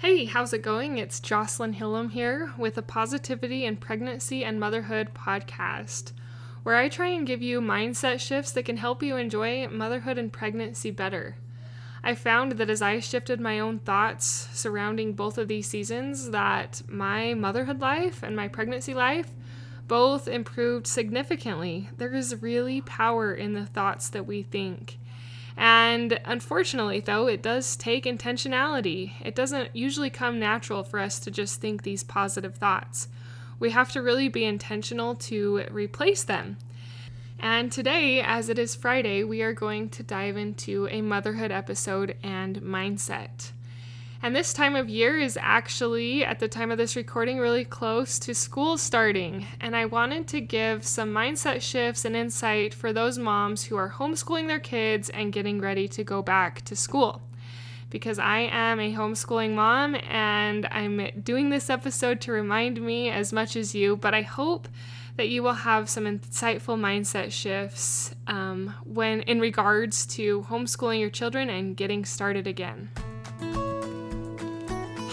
Hey, how's it going? It's Jocelyn Hillam here with a Positivity in Pregnancy and Motherhood podcast, where I try and give you mindset shifts that can help you enjoy motherhood and pregnancy better. I found that as I shifted my own thoughts surrounding both of these seasons, that my motherhood life and my pregnancy life both improved significantly. There is really power in the thoughts that we think. And unfortunately, though, it does take intentionality. It doesn't usually come natural for us to just think these positive thoughts. We have to really be intentional to replace them. And today, as it is Friday, we are going to dive into a motherhood episode and mindset. And this time of year is actually, at the time of this recording, really close to school starting. And I wanted to give some mindset shifts and insight for those moms who are homeschooling their kids and getting ready to go back to school. Because I am a homeschooling mom and I'm doing this episode to remind me as much as you, but I hope that you will have some insightful mindset shifts um, when in regards to homeschooling your children and getting started again.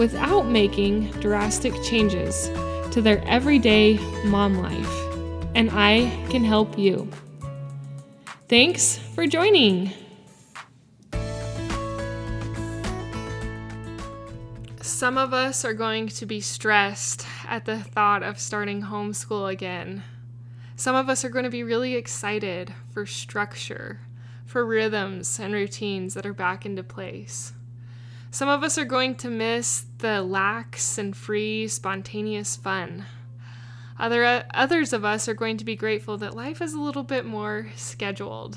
without making drastic changes to their everyday mom life. And I can help you. Thanks for joining. Some of us are going to be stressed at the thought of starting homeschool again. Some of us are going to be really excited for structure, for rhythms and routines that are back into place. Some of us are going to miss the lax and free, spontaneous fun. Other, others of us are going to be grateful that life is a little bit more scheduled.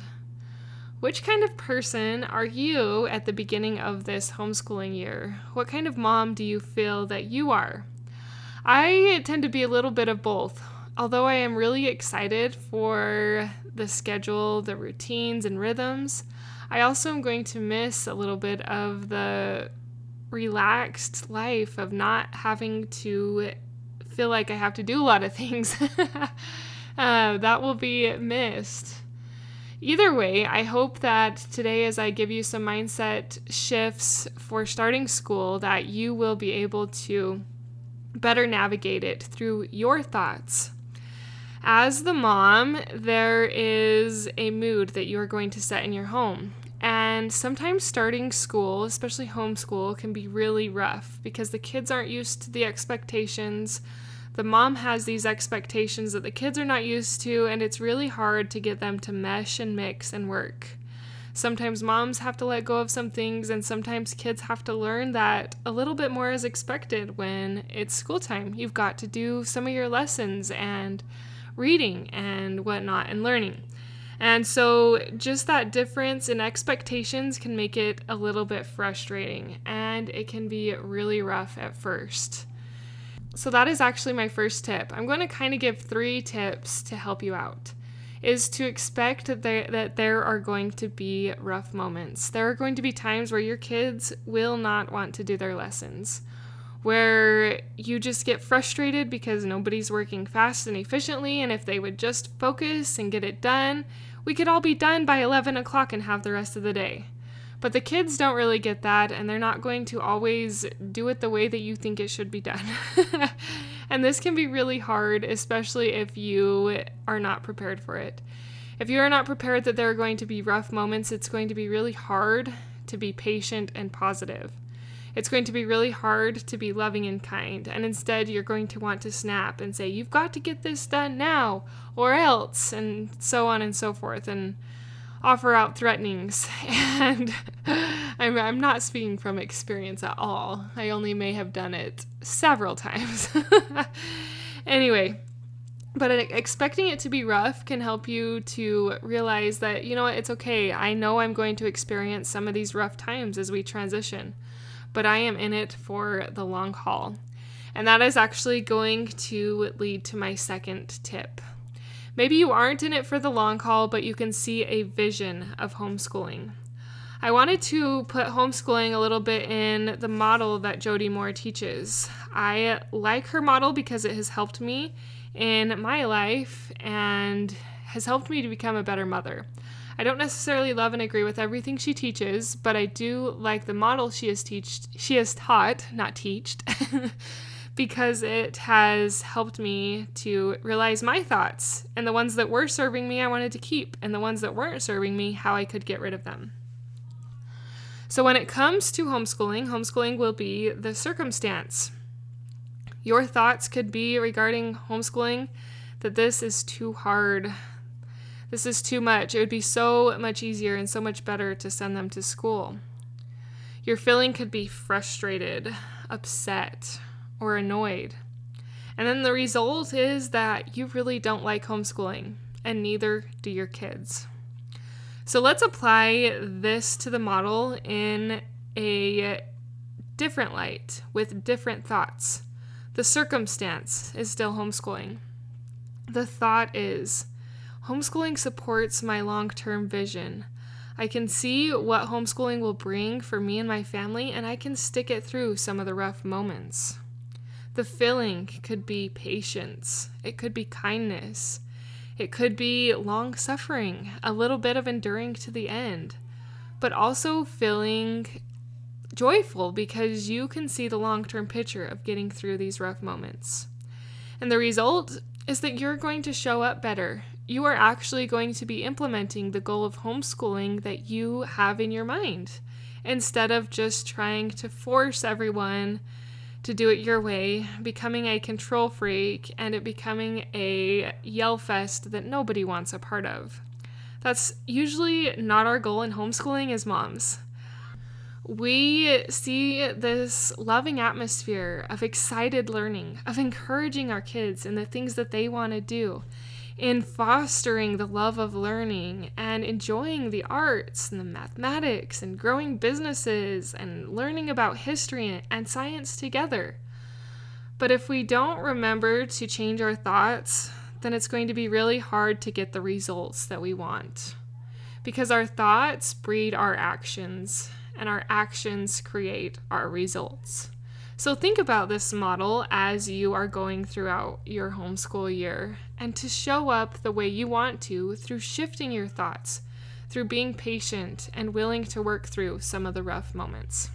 Which kind of person are you at the beginning of this homeschooling year? What kind of mom do you feel that you are? I tend to be a little bit of both. Although I am really excited for the schedule, the routines, and rhythms, I also am going to miss a little bit of the relaxed life of not having to feel like I have to do a lot of things. uh, that will be missed. Either way, I hope that today, as I give you some mindset shifts for starting school, that you will be able to better navigate it through your thoughts. As the mom, there is a mood that you are going to set in your home. And sometimes starting school, especially homeschool, can be really rough because the kids aren't used to the expectations. The mom has these expectations that the kids are not used to, and it's really hard to get them to mesh and mix and work. Sometimes moms have to let go of some things, and sometimes kids have to learn that a little bit more is expected when it's school time. You've got to do some of your lessons and reading and whatnot and learning. And so, just that difference in expectations can make it a little bit frustrating and it can be really rough at first. So, that is actually my first tip. I'm going to kind of give three tips to help you out. Is to expect that there, that there are going to be rough moments. There are going to be times where your kids will not want to do their lessons where you just get frustrated because nobody's working fast and efficiently. And if they would just focus and get it done, we could all be done by 11 o'clock and have the rest of the day. But the kids don't really get that, and they're not going to always do it the way that you think it should be done. and this can be really hard, especially if you are not prepared for it. If you are not prepared that there are going to be rough moments, it's going to be really hard to be patient and positive. It's going to be really hard to be loving and kind, and instead you're going to want to snap and say, You've got to get this done now, or else, and so on and so forth, and offer out threatenings. And I'm, I'm not speaking from experience at all. I only may have done it several times. anyway, but expecting it to be rough can help you to realize that, you know what, it's okay. I know I'm going to experience some of these rough times as we transition but I am in it for the long haul. And that is actually going to lead to my second tip. Maybe you aren't in it for the long haul, but you can see a vision of homeschooling. I wanted to put homeschooling a little bit in the model that Jody Moore teaches. I like her model because it has helped me in my life and has helped me to become a better mother. I don't necessarily love and agree with everything she teaches, but I do like the model she has teached she has taught, not teached, because it has helped me to realize my thoughts and the ones that were serving me I wanted to keep and the ones that weren't serving me how I could get rid of them. So, when it comes to homeschooling, homeschooling will be the circumstance. Your thoughts could be regarding homeschooling that this is too hard. This is too much. It would be so much easier and so much better to send them to school. Your feeling could be frustrated, upset, or annoyed. And then the result is that you really don't like homeschooling, and neither do your kids. So let's apply this to the model in a different light with different thoughts. The circumstance is still homeschooling. The thought is homeschooling supports my long term vision. I can see what homeschooling will bring for me and my family, and I can stick it through some of the rough moments. The filling could be patience, it could be kindness, it could be long suffering, a little bit of enduring to the end, but also feeling joyful because you can see the long term picture of getting through these rough moments. And the result is that you're going to show up better. You are actually going to be implementing the goal of homeschooling that you have in your mind instead of just trying to force everyone to do it your way, becoming a control freak, and it becoming a yell fest that nobody wants a part of. That's usually not our goal in homeschooling as moms. We see this loving atmosphere of excited learning, of encouraging our kids in the things that they want to do in fostering the love of learning and enjoying the arts and the mathematics and growing businesses and learning about history and science together. But if we don't remember to change our thoughts, then it's going to be really hard to get the results that we want. Because our thoughts breed our actions, and our actions create our results. So think about this model as you are going throughout your homeschool year and to show up the way you want to through shifting your thoughts, through being patient and willing to work through some of the rough moments.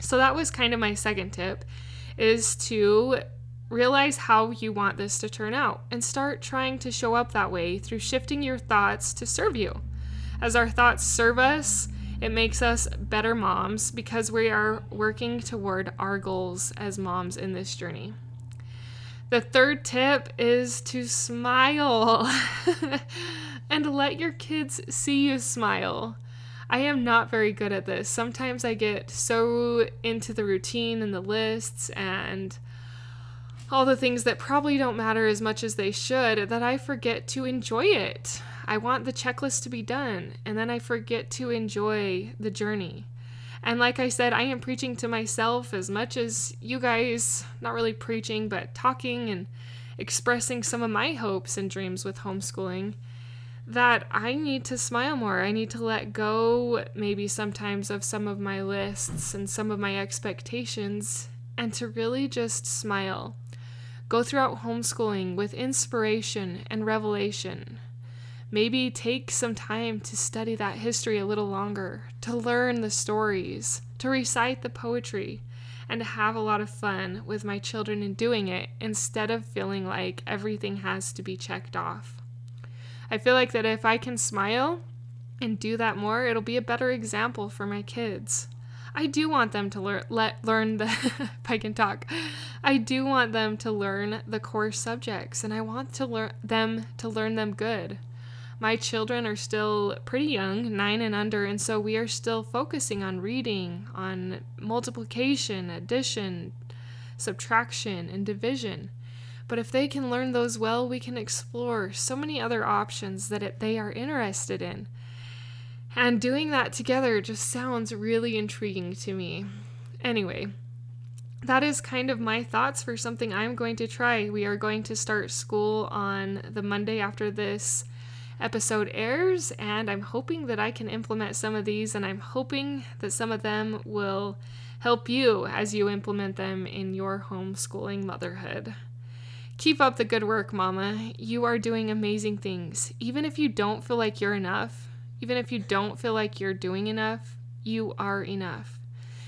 So that was kind of my second tip is to realize how you want this to turn out and start trying to show up that way through shifting your thoughts to serve you. As our thoughts serve us, it makes us better moms because we are working toward our goals as moms in this journey. The third tip is to smile and let your kids see you smile. I am not very good at this. Sometimes I get so into the routine and the lists and all the things that probably don't matter as much as they should that I forget to enjoy it. I want the checklist to be done, and then I forget to enjoy the journey. And like I said, I am preaching to myself as much as you guys, not really preaching, but talking and expressing some of my hopes and dreams with homeschooling. That I need to smile more. I need to let go, maybe sometimes, of some of my lists and some of my expectations, and to really just smile. Go throughout homeschooling with inspiration and revelation Maybe take some time to study that history a little longer, to learn the stories, to recite the poetry, and to have a lot of fun with my children in doing it instead of feeling like everything has to be checked off. I feel like that if I can smile and do that more, it'll be a better example for my kids. I do want them to learn let learn the I can talk. I do want them to learn the core subjects and I want to learn them to learn them good my children are still pretty young, nine and under, and so we are still focusing on reading, on multiplication, addition, subtraction, and division. But if they can learn those well, we can explore so many other options that it, they are interested in. And doing that together just sounds really intriguing to me. Anyway, that is kind of my thoughts for something I'm going to try. We are going to start school on the Monday after this episode airs, and I'm hoping that I can implement some of these, and I'm hoping that some of them will help you as you implement them in your homeschooling motherhood. Keep up the good work, Mama. You are doing amazing things. Even if you don't feel like you're enough, even if you don't feel like you're doing enough, you are enough.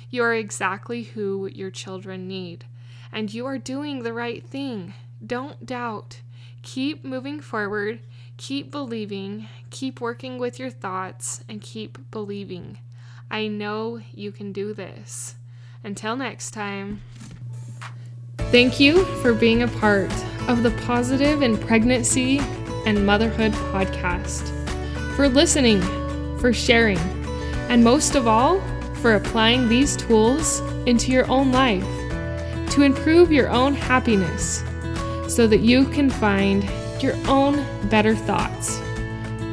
You are exactly who your children need, and you are doing the right thing. Don't doubt. Keep moving forward, keep believing, keep working with your thoughts, and keep believing. I know you can do this. Until next time. Thank you for being a part of the Positive in Pregnancy and Motherhood podcast, for listening, for sharing, and most of all, for applying these tools into your own life to improve your own happiness so that you can find your own better thoughts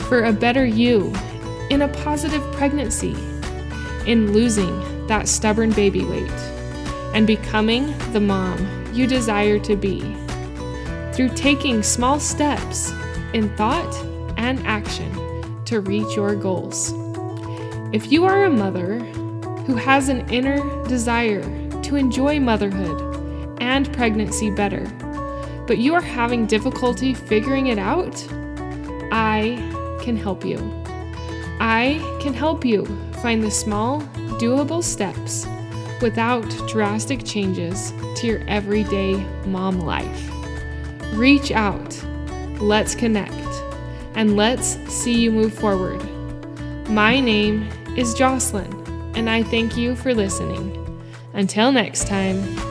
for a better you in a positive pregnancy, in losing that stubborn baby weight, and becoming the mom you desire to be through taking small steps in thought and action to reach your goals. If you are a mother who has an inner desire to enjoy motherhood and pregnancy better, but you are having difficulty figuring it out, I can help you. I can help you find the small, doable steps without drastic changes to your everyday mom life. Reach out, let's connect, and let's see you move forward. My name is Jocelyn and I thank you for listening. Until next time.